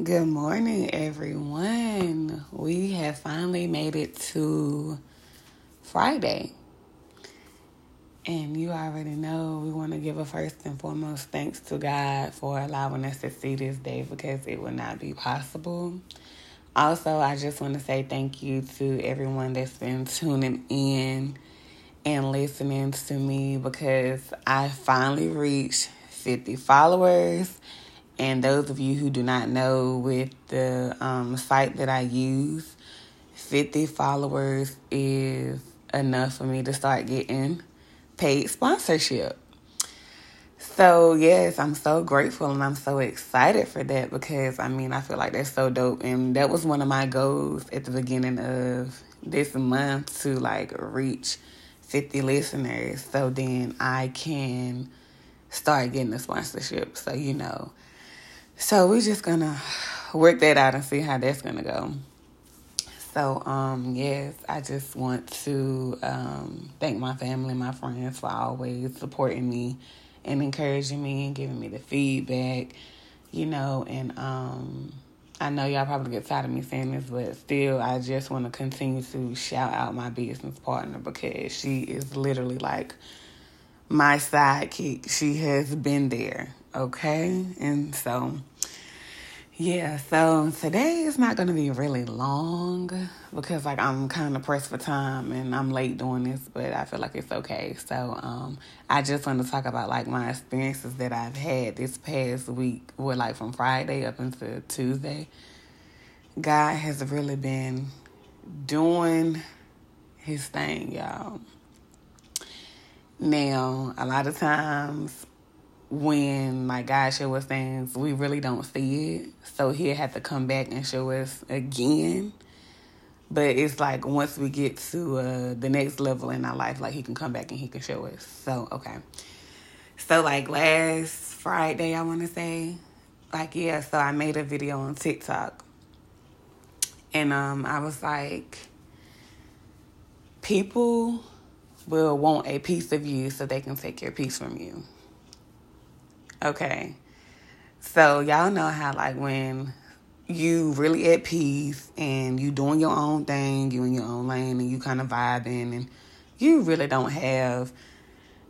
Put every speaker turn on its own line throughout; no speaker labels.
Good morning, everyone. We have finally made it to Friday. And you already know we want to give a first and foremost thanks to God for allowing us to see this day because it would not be possible. Also, I just want to say thank you to everyone that's been tuning in and listening to me because I finally reached 50 followers and those of you who do not know, with the um, site that I use, 50 followers is enough for me to start getting paid sponsorship. So, yes, I'm so grateful and I'm so excited for that because I mean, I feel like that's so dope. And that was one of my goals at the beginning of this month to like reach 50 listeners so then I can start getting the sponsorship. So, you know, so we're just gonna work that out and see how that's gonna go. So um yes, I just want to um thank my family and my friends for always supporting me and encouraging me and giving me the feedback, you know, and um I know y'all probably get tired of me saying this, but still, I just want to continue to shout out my business partner because she is literally like my sidekick. She has been there, okay? And so yeah, so today is not going to be really long because like I'm kind of pressed for time and I'm late doing this, but I feel like it's okay. So um I just want to talk about like my experiences that I've had this past week, with like from Friday up until Tuesday. God has really been doing his thing, y'all. Now, a lot of times when my God show us things, we really don't see it. So he'll have to come back and show us again. But it's like once we get to uh, the next level in our life, like he can come back and he can show us. So okay. So like last Friday, I want to say, like yeah. So I made a video on TikTok, and um, I was like, people will want a piece of you so they can take your piece from you. Okay. So y'all know how like when you really at peace and you doing your own thing, you in your own lane and you kind of vibing and you really don't have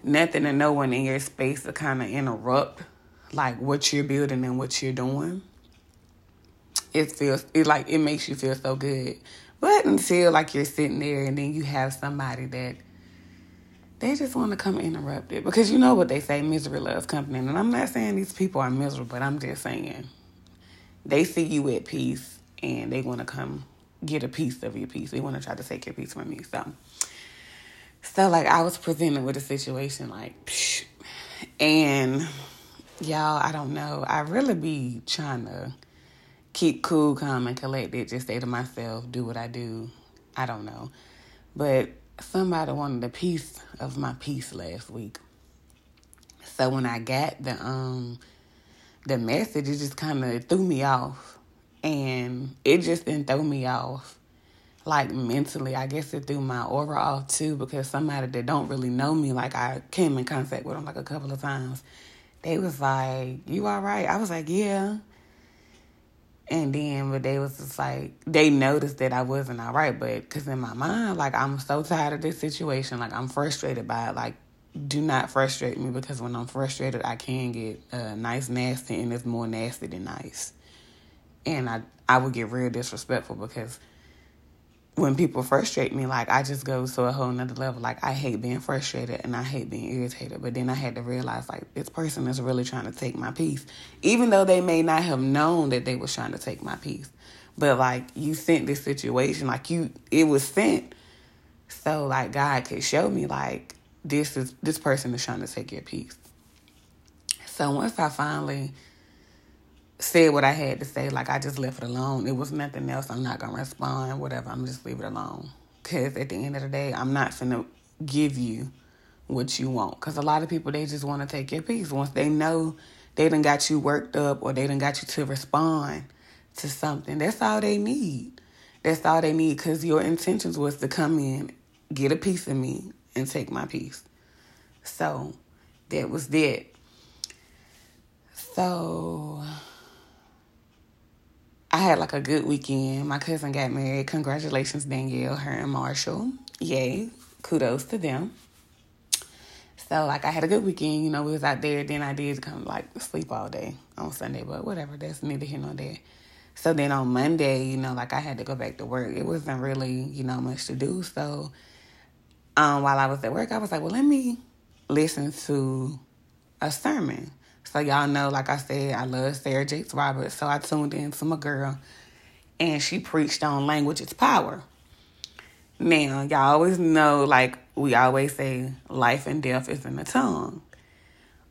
nothing and no one in your space to kind of interrupt like what you're building and what you're doing. It feels it like it makes you feel so good. But until like you're sitting there and then you have somebody that they just want to come interrupt it because you know what they say misery loves company and i'm not saying these people are miserable but i'm just saying they see you at peace and they want to come get a piece of your peace. They want to try to take your peace from you so. So like i was presented with a situation like and y'all i don't know i really be trying to keep cool calm and collected just say to myself do what i do. I don't know. But somebody wanted a piece of my piece last week. So when I got the um the message, it just kind of threw me off, and it just didn't throw me off like mentally. I guess it threw my aura off too because somebody that don't really know me, like I came in contact with them like a couple of times. They was like, "You all right?" I was like, "Yeah." And then, but they was just like, they noticed that I wasn't all right. But because in my mind, like, I'm so tired of this situation. Like, I'm frustrated by it. Like, do not frustrate me because when I'm frustrated, I can get uh, nice, nasty, and it's more nasty than nice. And I, I would get real disrespectful because when people frustrate me, like I just go to a whole nother level. Like I hate being frustrated and I hate being irritated. But then I had to realize like this person is really trying to take my peace. Even though they may not have known that they was trying to take my peace. But like you sent this situation, like you it was sent. So like God could show me like this is this person is trying to take your peace. So once I finally said what I had to say. Like I just left it alone. It was nothing else. I'm not gonna respond. Whatever. I'm just leave it alone. Cause at the end of the day, I'm not gonna give you what you want. Cause a lot of people they just want to take your piece once they know they done got you worked up or they done got you to respond to something. That's all they need. That's all they need. Cause your intentions was to come in, get a piece of me, and take my piece. So that was that. So I had like a good weekend. My cousin got married. Congratulations, Danielle, her and Marshall. Yay. Kudos to them. So like I had a good weekend, you know, we was out there, then I did come like sleep all day on Sunday, but whatever, that's neither here nor there. So then on Monday, you know, like I had to go back to work. It wasn't really, you know, much to do. So um while I was at work, I was like, Well let me listen to a sermon. So y'all know, like I said, I love Sarah Jakes Roberts. So I tuned in to my girl and she preached on language is power. Now, y'all always know, like we always say, life and death is in the tongue.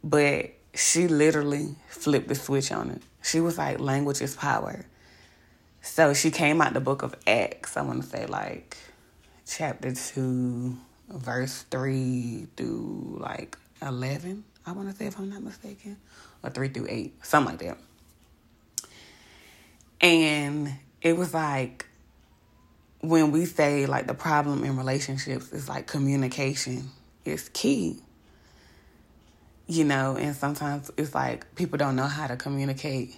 But she literally flipped the switch on it. She was like, language is power. So she came out the book of Acts, I want to say like chapter 2, verse 3 through like 11, I want to say if I'm not mistaken, or 3 through 8, something like that. And it was like, when we say like the problem in relationships is like communication is key you know and sometimes it's like people don't know how to communicate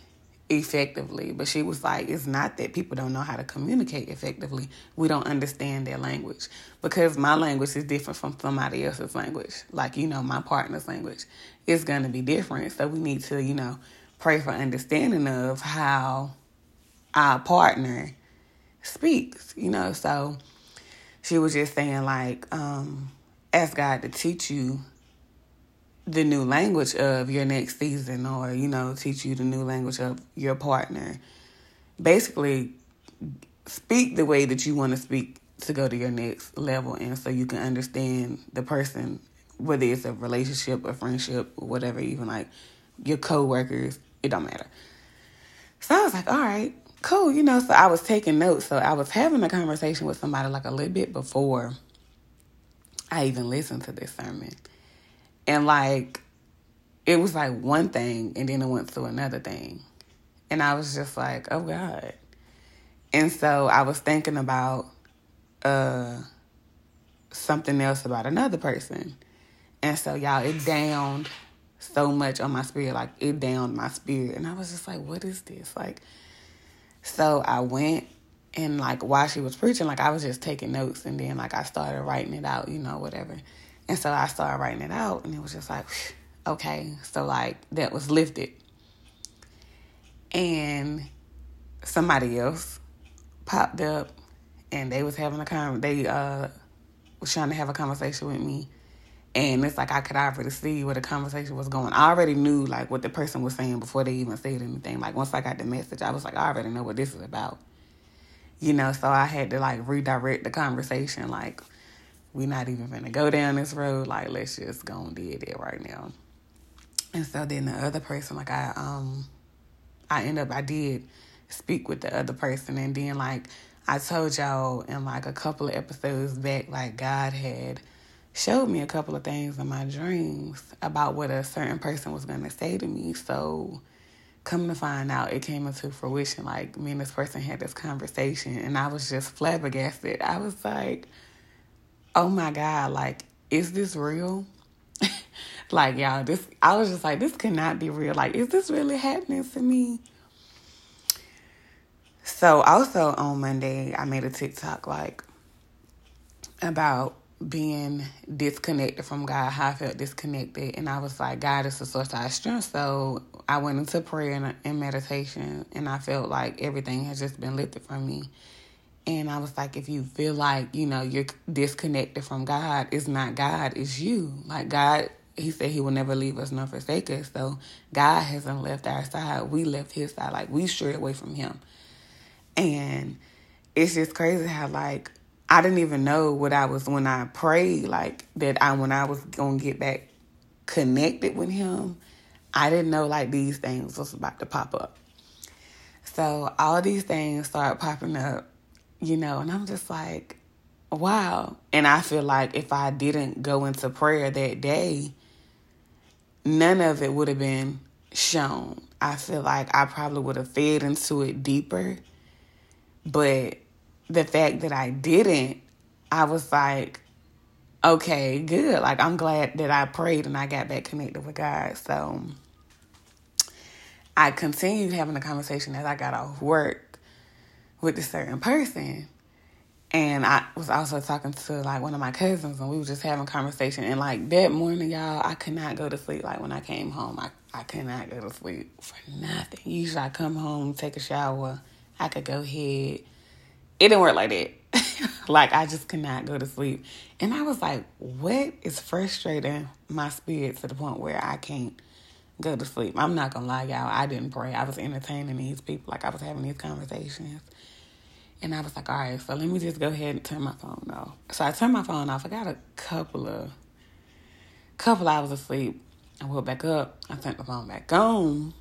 effectively but she was like it's not that people don't know how to communicate effectively. We don't understand their language because my language is different from somebody else's language. Like you know my partner's language is going to be different. So we need to you know pray for understanding of how our partner speaks, you know. So she was just saying, like, um, ask God to teach you the new language of your next season or, you know, teach you the new language of your partner. Basically, speak the way that you want to speak to go to your next level and so you can understand the person, whether it's a relationship, a friendship, whatever, even like your co-workers, it don't matter. So I was like, all right, cool, you know. So I was taking notes. So I was having a conversation with somebody like a little bit before I even listened to this sermon. And like, it was like one thing and then it went to another thing. And I was just like, oh God. And so I was thinking about uh something else about another person. And so y'all, it downed so much on my spirit. Like it downed my spirit. And I was just like, what is this? Like so I went and like while she was preaching, like I was just taking notes and then like I started writing it out, you know, whatever. And so I started writing it out and it was just like, okay. So like that was lifted. And somebody else popped up and they was having a con they uh was trying to have a conversation with me and it's like I could already see where the conversation was going. I already knew like what the person was saying before they even said anything. Like once I got the message, I was like, I already know what this is about. You know, so I had to like redirect the conversation. Like, we're not even gonna go down this road. Like, let's just go and do it right now. And so then the other person, like I um I end up I did speak with the other person and then like I told y'all in like a couple of episodes back, like God had showed me a couple of things in my dreams about what a certain person was to say to me. So, come to find out, it came into fruition. Like, me and this person had this conversation, and I was just flabbergasted. I was like, oh my God, like, is this real? like, y'all, this, I was just like, this cannot be real. Like, is this really happening to me? So, also on Monday, I made a TikTok, like, about being disconnected from God, how I felt disconnected. And I was like, God is the source of our strength. So I went into prayer and, and meditation, and I felt like everything has just been lifted from me. And I was like, if you feel like, you know, you're disconnected from God, it's not God, it's you. Like, God, He said He will never leave us nor forsake us. So, God hasn't left our side. We left His side. Like, we strayed away from Him. And it's just crazy how, like, I didn't even know what I was when I prayed, like that I when I was gonna get back connected with him, I didn't know like these things was about to pop up. So all these things start popping up, you know, and I'm just like, wow. And I feel like if I didn't go into prayer that day, none of it would have been shown. I feel like I probably would have fed into it deeper, but the fact that I didn't, I was like, okay, good. Like, I'm glad that I prayed and I got back connected with God. So I continued having a conversation as I got off work. With a certain person. And I was also talking to like one of my cousins, and we were just having conversation. And like that morning, y'all, I could not go to sleep. Like when I came home, I I could not go to sleep for nothing. Usually, I come home, take a shower, I could go ahead. It didn't work like that. like I just could not go to sleep, and I was like, "What is frustrating my spirit to the point where I can't go to sleep?" I'm not gonna lie, y'all. I didn't pray. I was entertaining these people, like I was having these conversations and I was like, all right, so let me just go ahead and turn my phone off. So I turned my phone off. I got a couple of couple hours of sleep. I woke back up. I turned the phone back on.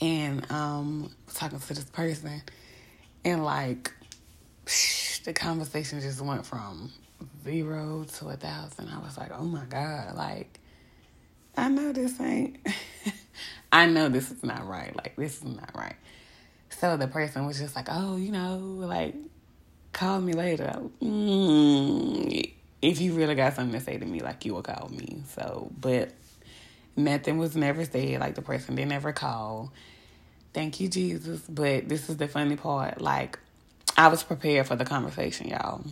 And um talking to this person and like psh, the conversation just went from zero to a thousand. I was like, oh my God, like I know this ain't I know this is not right. Like this is not right. So the person was just like, oh, you know, like, call me later. Mm, if you really got something to say to me, like, you will call me. So, but nothing was never said. Like, the person didn't ever call. Thank you, Jesus. But this is the funny part. Like, I was prepared for the conversation, y'all.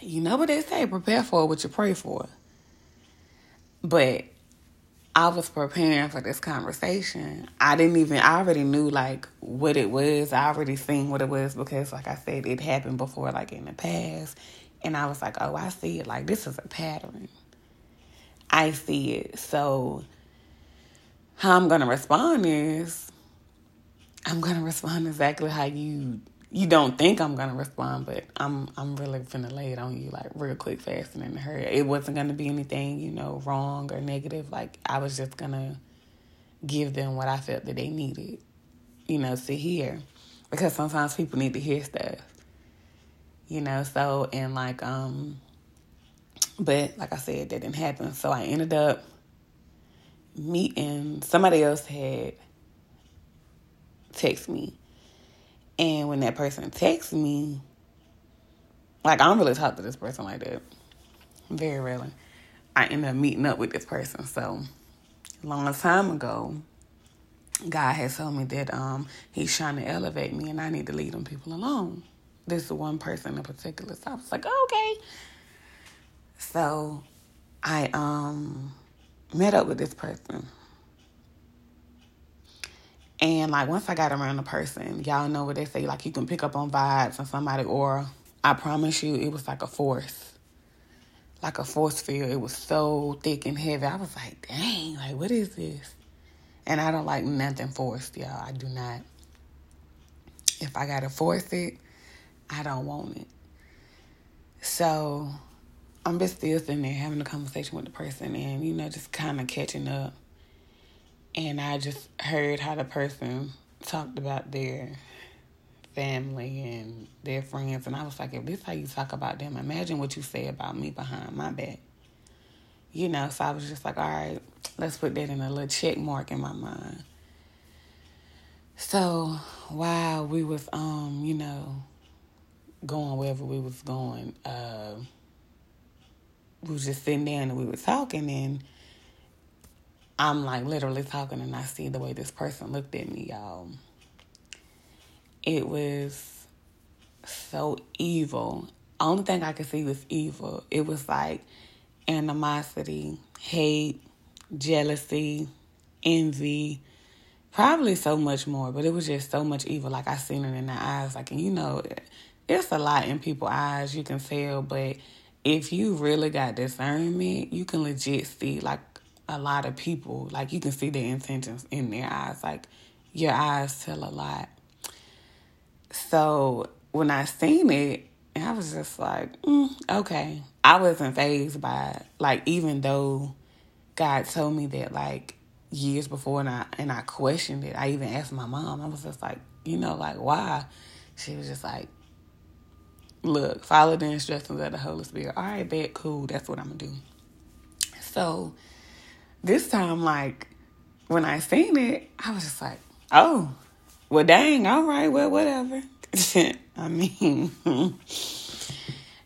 You know what they say, prepare for what you pray for. But I was preparing for this conversation. I didn't even, I already knew like what it was. I already seen what it was because, like I said, it happened before, like in the past. And I was like, oh, I see it. Like, this is a pattern. I see it. So, how I'm going to respond is I'm going to respond exactly how you you don't think I'm gonna respond, but I'm I'm really gonna lay it on you like real quick, fast and in a hurry. It wasn't gonna be anything, you know, wrong or negative. Like I was just gonna give them what I felt that they needed, you know, to hear. Because sometimes people need to hear stuff. You know, so and like um but like I said, that didn't happen. So I ended up meeting somebody else had text me and when that person texts me, like I don't really talk to this person like that. Very rarely. I end up meeting up with this person. So a long time ago, God has told me that um he's trying to elevate me and I need to leave them people alone. This one person in particular. So I was like, okay. So I um met up with this person and like once I got around the person, y'all know what they say, like you can pick up on vibes on somebody, or I promise you, it was like a force, like a force field. It was so thick and heavy. I was like, dang, like what is this? And I don't like nothing forced, y'all. I do not. If I gotta force it, I don't want it. So I'm just still sitting there having a conversation with the person and, you know, just kind of catching up and I just heard how the person talked about their family and their friends, and I was like, if this how you talk about them, imagine what you say about me behind my back. You know, so I was just like, all right, let's put that in a little check mark in my mind. So while we was um, you know, going wherever we was going, uh, we was just sitting there and we were talking and I'm like literally talking and I see the way this person looked at me, y'all. It was so evil. Only thing I could see was evil. It was like animosity, hate, jealousy, envy, probably so much more, but it was just so much evil. Like I seen it in the eyes. Like, and you know, it's a lot in people's eyes, you can tell, but if you really got discernment, you can legit see like a lot of people. Like you can see their intentions in their eyes. Like your eyes tell a lot. So when I seen it, I was just like, mm, okay. I wasn't phased by. Like even though God told me that like years before and I and I questioned it. I even asked my mom. I was just like, you know, like why? She was just like, look, follow the instructions of the Holy Spirit. All right, bet, cool. That's what I'm gonna do. So this time, like, when I seen it, I was just like, oh, well, dang, all right, well, whatever. I mean,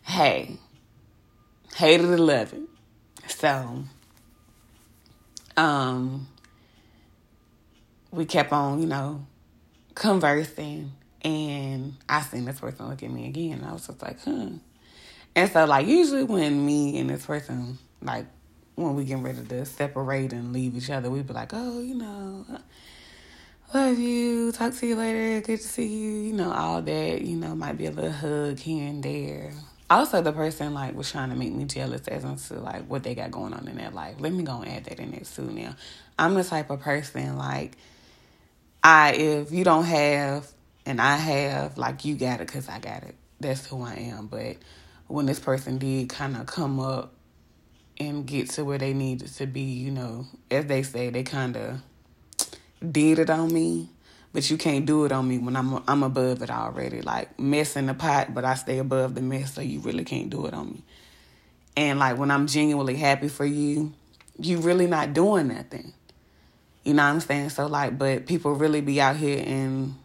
hey, hated to love it. So, um, we kept on, you know, conversing. And I seen this person look at me again, I was just like, huh. And so, like, usually when me and this person, like, when we get ready to separate and leave each other, we'd be like, oh, you know, love you, talk to you later, good to see you, you know, all that, you know, might be a little hug here and there. Also, the person like was trying to make me jealous as into like what they got going on in their life. Let me go and add that in there too. Now, I'm the type of person like I if you don't have and I have like you got it because I got it. That's who I am. But when this person did kind of come up and get to where they needed to be, you know, as they say, they kind of did it on me, but you can't do it on me when I'm I'm above it already. Like mess in the pot, but I stay above the mess, so you really can't do it on me. And like when I'm genuinely happy for you, you really not doing nothing. You know what I'm saying? So like, but people really be out here in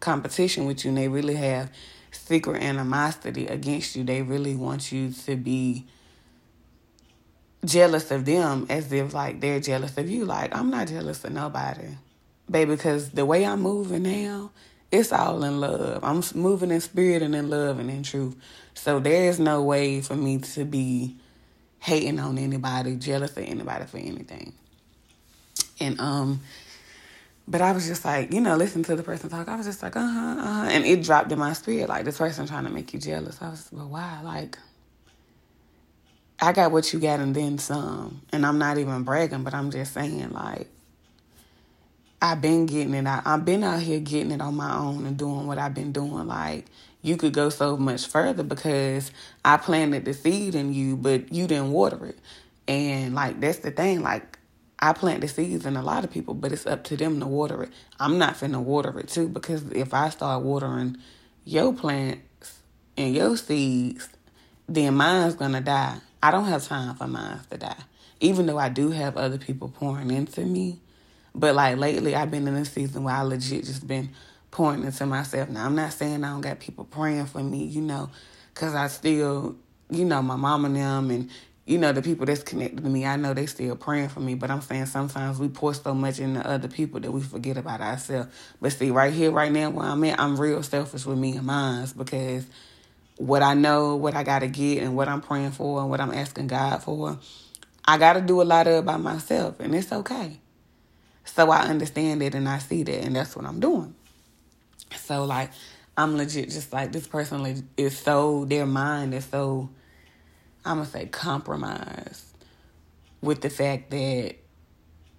competition with you, and they really have secret animosity against you. They really want you to be jealous of them as if like they're jealous of you. Like I'm not jealous of nobody, baby, because the way I'm moving now, it's all in love. I'm moving in spirit and in love and in truth. So there is no way for me to be hating on anybody, jealous of anybody for anything. And um, but I was just like, you know, listen to the person talk. I was just like, uh huh, uh huh, and it dropped in my spirit like this person trying to make you jealous. I was, well, why? Like I got what you got and then some. And I'm not even bragging, but I'm just saying, like, I've been getting it. I, I've been out here getting it on my own and doing what I've been doing. Like, you could go so much further because I planted the seed in you, but you didn't water it. And, like, that's the thing. Like, I plant the seeds in a lot of people, but it's up to them to water it. I'm not finna water it too because if I start watering your plants and your seeds, then mine's gonna die. I don't have time for mine to die. Even though I do have other people pouring into me. But like lately I've been in a season where I legit just been pouring into myself. Now I'm not saying I don't got people praying for me, you know, cause I still, you know, my mom and them and you know, the people that's connected to me, I know they still praying for me, but I'm saying sometimes we pour so much into other people that we forget about ourselves. But see, right here, right now, where I'm at, I'm real selfish with me and mine because what I know, what I got to get, and what I'm praying for, and what I'm asking God for. I got to do a lot of it by myself, and it's okay. So I understand it and I see that, and that's what I'm doing. So, like, I'm legit just like this person is so, their mind is so, I'm going to say, compromised with the fact that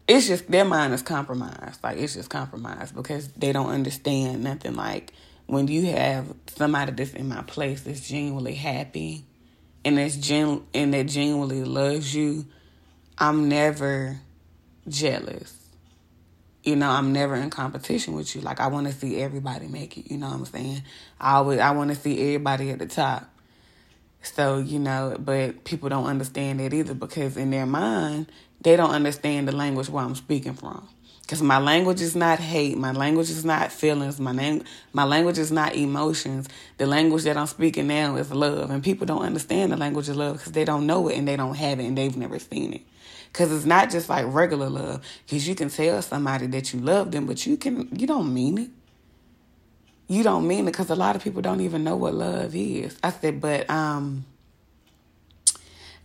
it's just their mind is compromised. Like, it's just compromised because they don't understand nothing like when you have somebody that's in my place that's genuinely happy and that's gen and that genuinely loves you, I'm never jealous. You know, I'm never in competition with you. Like I want to see everybody make it. You know what I'm saying? I always I want to see everybody at the top. So you know, but people don't understand that either because in their mind they don't understand the language where I'm speaking from. Because my language is not hate. My language is not feelings. My, name, my language is not emotions. The language that I'm speaking now is love. And people don't understand the language of love because they don't know it and they don't have it and they've never seen it. Because it's not just like regular love. Because you can tell somebody that you love them, but you can you don't mean it. You don't mean it because a lot of people don't even know what love is. I said, but um,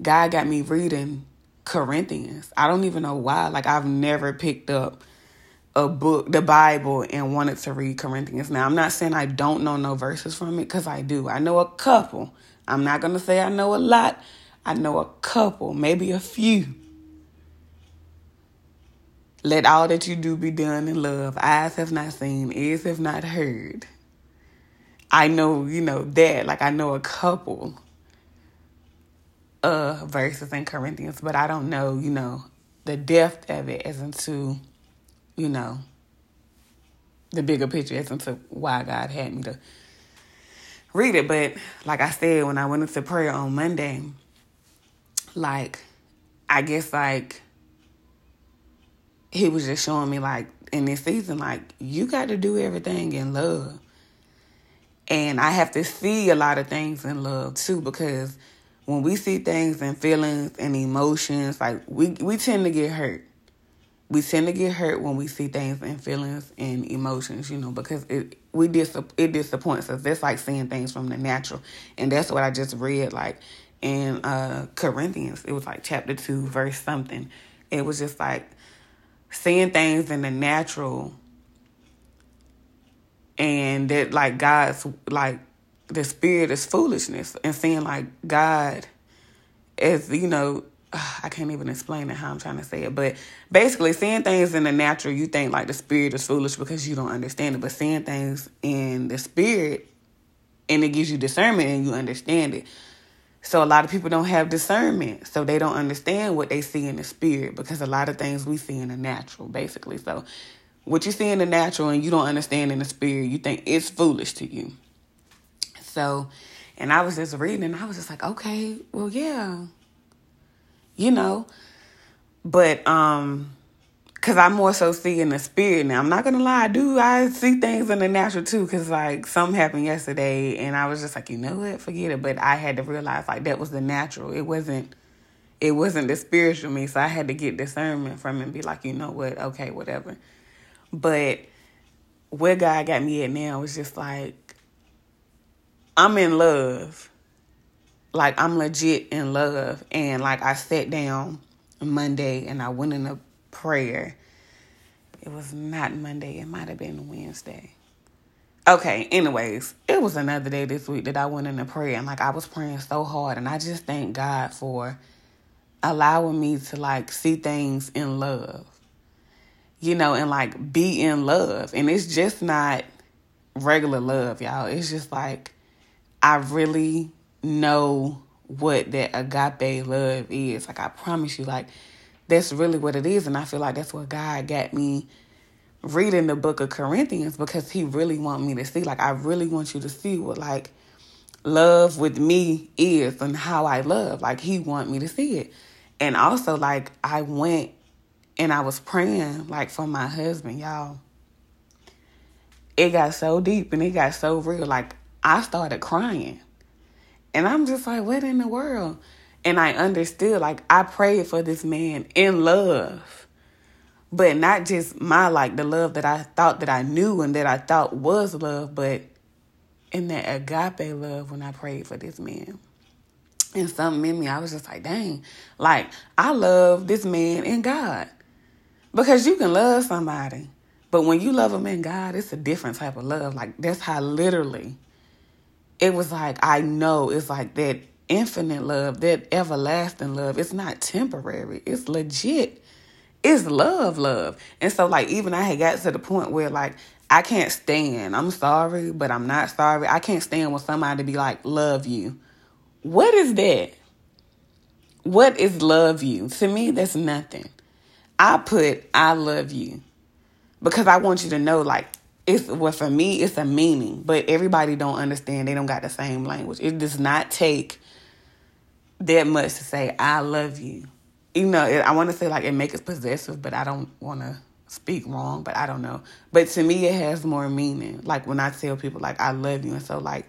God got me reading Corinthians. I don't even know why. Like I've never picked up a book, the Bible, and wanted to read Corinthians. Now, I'm not saying I don't know no verses from it because I do. I know a couple. I'm not going to say I know a lot. I know a couple, maybe a few. Let all that you do be done in love. Eyes have not seen, ears have not heard. I know, you know, that. Like, I know a couple uh verses in Corinthians, but I don't know, you know, the depth of it as into you know, the bigger picture as into why God had me to read it. But like I said, when I went into prayer on Monday, like, I guess like he was just showing me like in this season, like, you got to do everything in love. And I have to see a lot of things in love too, because when we see things and feelings and emotions, like we we tend to get hurt we tend to get hurt when we see things and feelings and emotions, you know, because it we dis it disappoints us. That's like seeing things from the natural, and that's what I just read like in uh Corinthians. It was like chapter two, verse something. It was just like seeing things in the natural, and that like God's like the spirit is foolishness, and seeing like God as you know I can't even explain it how I'm trying to say it, but basically, seeing things in the natural, you think like the spirit is foolish because you don't understand it, but seeing things in the spirit and it gives you discernment and you understand it. So a lot of people don't have discernment, so they don't understand what they see in the spirit because a lot of things we see in the natural, basically. So what you see in the natural and you don't understand in the spirit, you think it's foolish to you. So, and I was just reading and I was just like, okay, well, yeah, you know. But um cuz I more so see in the spirit now. I'm not going to lie, I do I see things in the natural too cuz like something happened yesterday and I was just like, you know what? Forget it, but I had to realize like that was the natural. It wasn't it wasn't the spiritual me, so I had to get discernment from it and be like, you know what? Okay, whatever. But where God got me at now is just like I'm in love like I'm legit in love. And like I sat down Monday and I went in a prayer. It was not Monday, it might have been Wednesday. Okay, anyways, it was another day this week that I went in a prayer and like I was praying so hard and I just thank God for allowing me to like see things in love. You know, and like be in love. And it's just not regular love, y'all. It's just like I really know what that agape love is. Like I promise you, like that's really what it is. And I feel like that's what God got me reading the book of Corinthians because he really want me to see. Like I really want you to see what like love with me is and how I love. Like he want me to see it. And also like I went and I was praying like for my husband, y'all. It got so deep and it got so real. Like I started crying. And I'm just like, what in the world? And I understood, like, I prayed for this man in love. But not just my, like, the love that I thought that I knew and that I thought was love, but in that agape love when I prayed for this man. And something in me, I was just like, dang, like, I love this man in God. Because you can love somebody, but when you love them in God, it's a different type of love. Like, that's how literally it was like I know it's like that infinite love, that everlasting love. It's not temporary. It's legit. It's love, love. And so like even I had got to the point where like I can't stand. I'm sorry, but I'm not sorry. I can't stand when somebody be like, love you. What is that? What is love you? To me, that's nothing. I put I love you because I want you to know like it's well for me it's a meaning but everybody don't understand. They don't got the same language. It does not take that much to say i love you. You know i want to say like it makes it possessive but i don't want to speak wrong but i don't know. But to me it has more meaning. Like when i tell people like i love you and so like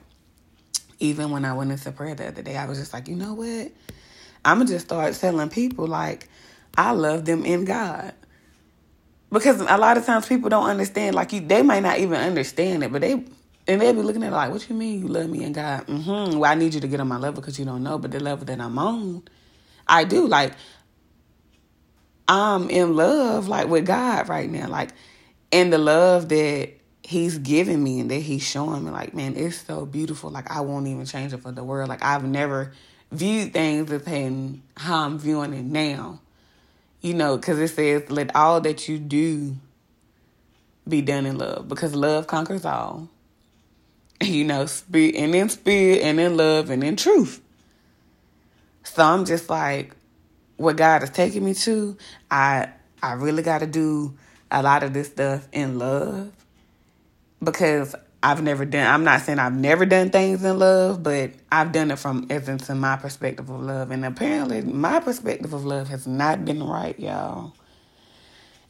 even when i went into prayer the other day i was just like you know what? I'm gonna just start telling people like i love them in god because a lot of times people don't understand. Like you, they might not even understand it, but they and they'll be looking at it like, "What you mean you love me and God?" Mm-hmm. Well, I need you to get on my level because you don't know, but the level that I'm on, I do. Like I'm in love, like with God right now, like and the love that He's giving me and that He's showing me, like man, it's so beautiful. Like I won't even change it for the world. Like I've never viewed things as how I'm viewing it now you know, because it says, let all that you do be done in love, because love conquers all. You know, spirit and in spirit and in love and in truth. So I'm just like, what God is taking me to, I I really got to do a lot of this stuff in love because I've never done. I'm not saying I've never done things in love, but I've done it from as into my perspective of love, and apparently my perspective of love has not been right, y'all.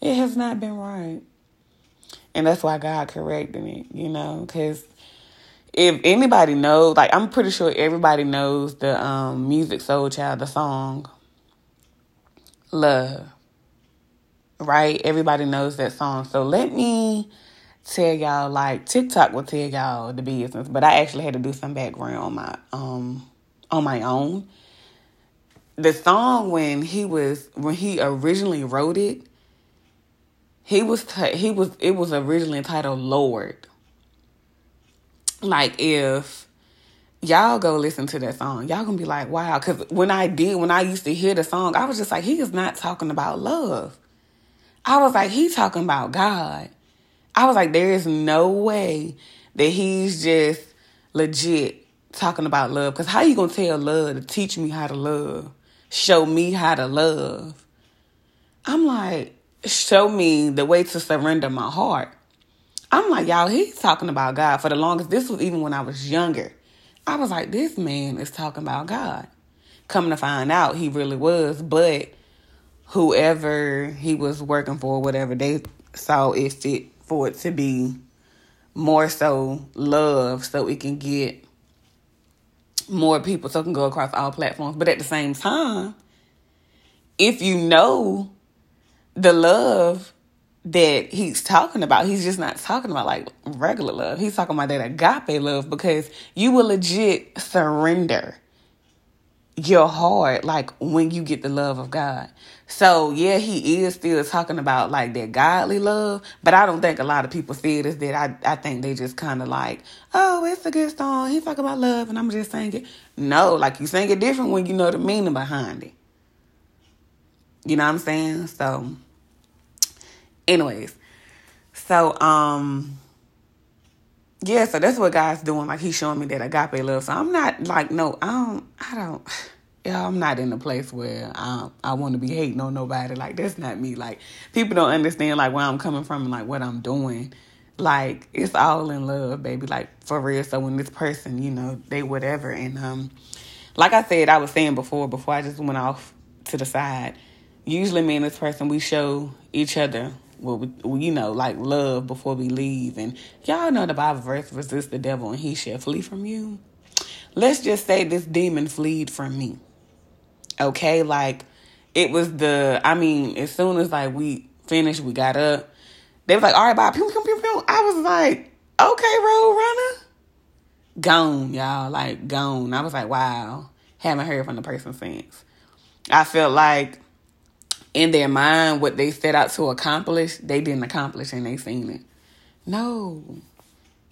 It has not been right, and that's why God corrected it. You know, because if anybody knows, like I'm pretty sure everybody knows the um, Soul Child, the song "Love." right? Everybody knows that song. So let me tell y'all like TikTok will tell y'all the business, but I actually had to do some background on my um on my own. The song when he was when he originally wrote it, he was t- he was it was originally titled Lord. Like if y'all go listen to that song, y'all gonna be like, wow. Because when I did, when I used to hear the song, I was just like, he is not talking about love. I was like, he's talking about God. I was like, there is no way that he's just legit talking about love. Because how you going to tell love to teach me how to love? Show me how to love. I'm like, show me the way to surrender my heart. I'm like, y'all, he's talking about God for the longest. This was even when I was younger. I was like, this man is talking about God. Coming to find out, he really was. But whoever he was working for, whatever, they saw it fit for it to be more so love so it can get more people so it can go across all platforms. But at the same time, if you know the love that he's talking about, he's just not talking about like regular love. He's talking about that agape love because you will legit surrender your heart like when you get the love of God. So yeah, he is still talking about like that godly love, but I don't think a lot of people see it as that. I I think they just kind of like, oh, it's a good song. He's talking about love, and I'm just saying it. No, like you sing it different when you know the meaning behind it. You know what I'm saying? So, anyways, so um yeah, so that's what God's doing. Like He's showing me that agape love. So I'm not like no, I don't, I don't. Yeah, I'm not in a place where I I want to be hating on nobody. Like that's not me. Like people don't understand like where I'm coming from and like what I'm doing. Like it's all in love, baby. Like for real. So when this person, you know, they whatever, and um, like I said, I was saying before, before I just went off to the side. Usually, me and this person, we show each other we, you know, like love before we leave. And y'all know the Bible verse, resist the devil and he shall flee from you. Let's just say this demon fled from me. Okay, like it was the, I mean, as soon as like we finished, we got up. They was like, all right, bye. Pew, pew, pew, pew. I was like, okay, road runner. Gone, y'all. Like, gone. I was like, wow. Haven't heard from the person since. I felt like in their mind what they set out to accomplish, they didn't accomplish and they seen it. No,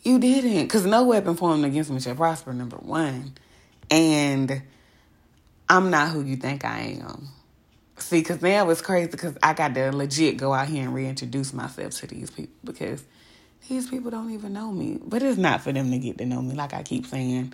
you didn't. Because no weapon formed against me shall prosper, number one. And I'm not who you think I am. See, because now it's crazy because I got to legit go out here and reintroduce myself to these people because these people don't even know me. But it's not for them to get to know me. Like I keep saying,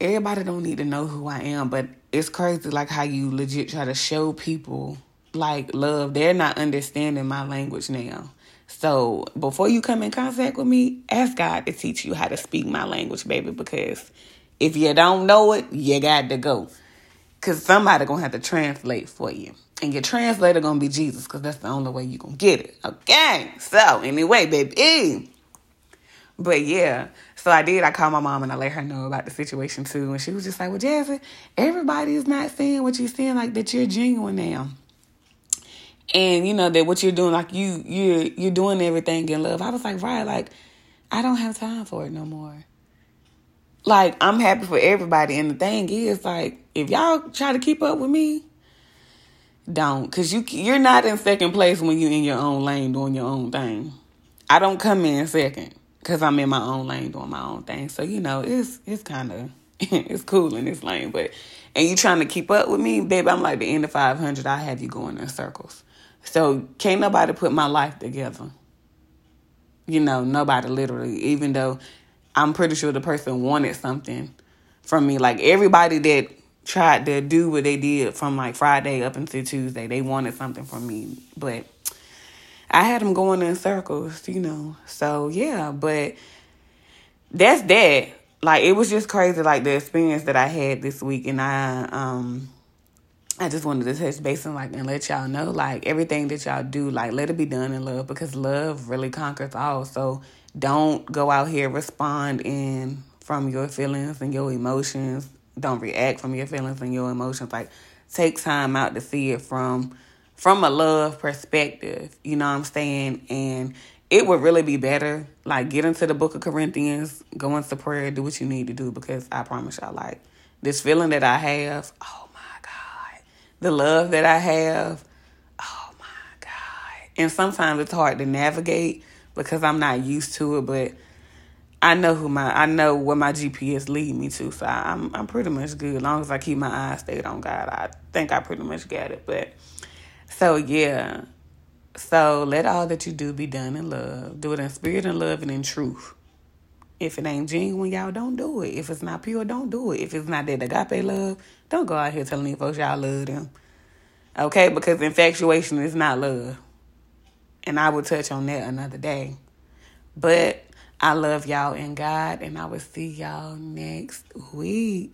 everybody don't need to know who I am. But it's crazy like how you legit try to show people like love, they're not understanding my language now. So before you come in contact with me, ask God to teach you how to speak my language, baby, because if you don't know it, you got to go. Because somebody going to have to translate for you. And your translator going to be Jesus because that's the only way you going to get it. Okay? So anyway, baby. But yeah, so I did. I called my mom and I let her know about the situation too. And she was just like, well, Jasmine, everybody is not saying what you're saying, like that you're genuine now and you know that what you're doing like you you you're doing everything in love i was like right like i don't have time for it no more like i'm happy for everybody. And the thing is like if y'all try to keep up with me don't. Because you you're not in second place when you're in your own lane doing your own thing. I don't come in second because i'm in my own lane doing my own thing. So you know it's it's kind of it's cool in this lane. But and you trying to keep up with me? Baby i'm like the Indy 500 i have you going in circles. So can't nobody put my life together. You know, nobody literally, even though I'm pretty sure the person wanted something from me. Like everybody that tried to do what they did from like Friday up until Tuesday, they wanted something from me. But I had them going in circles, you know. So yeah, but that's that. Like it was just crazy, like the experience that I had this week, and I um I just wanted to touch base and like and let y'all know like everything that y'all do, like let it be done in love because love really conquers all. So don't go out here responding from your feelings and your emotions. Don't react from your feelings and your emotions. Like take time out to see it from from a love perspective, you know what I'm saying? And it would really be better, like, get into the book of Corinthians, go into prayer, do what you need to do, because I promise y'all, like, this feeling that I have, oh my God, the love that I have, oh my God. And sometimes it's hard to navigate because I'm not used to it, but I know who my I know where my GPS lead me to, so I'm I'm pretty much good. As long as I keep my eyes stayed on God, I think I pretty much got it. But so yeah. So let all that you do be done in love. Do it in spirit and love and in truth. If it ain't genuine, y'all don't do it. If it's not pure, don't do it. If it's not that agape love, don't go out here telling these folks y'all love them. Okay? Because infatuation is not love. And I will touch on that another day. But I love y'all in God, and I will see y'all next week.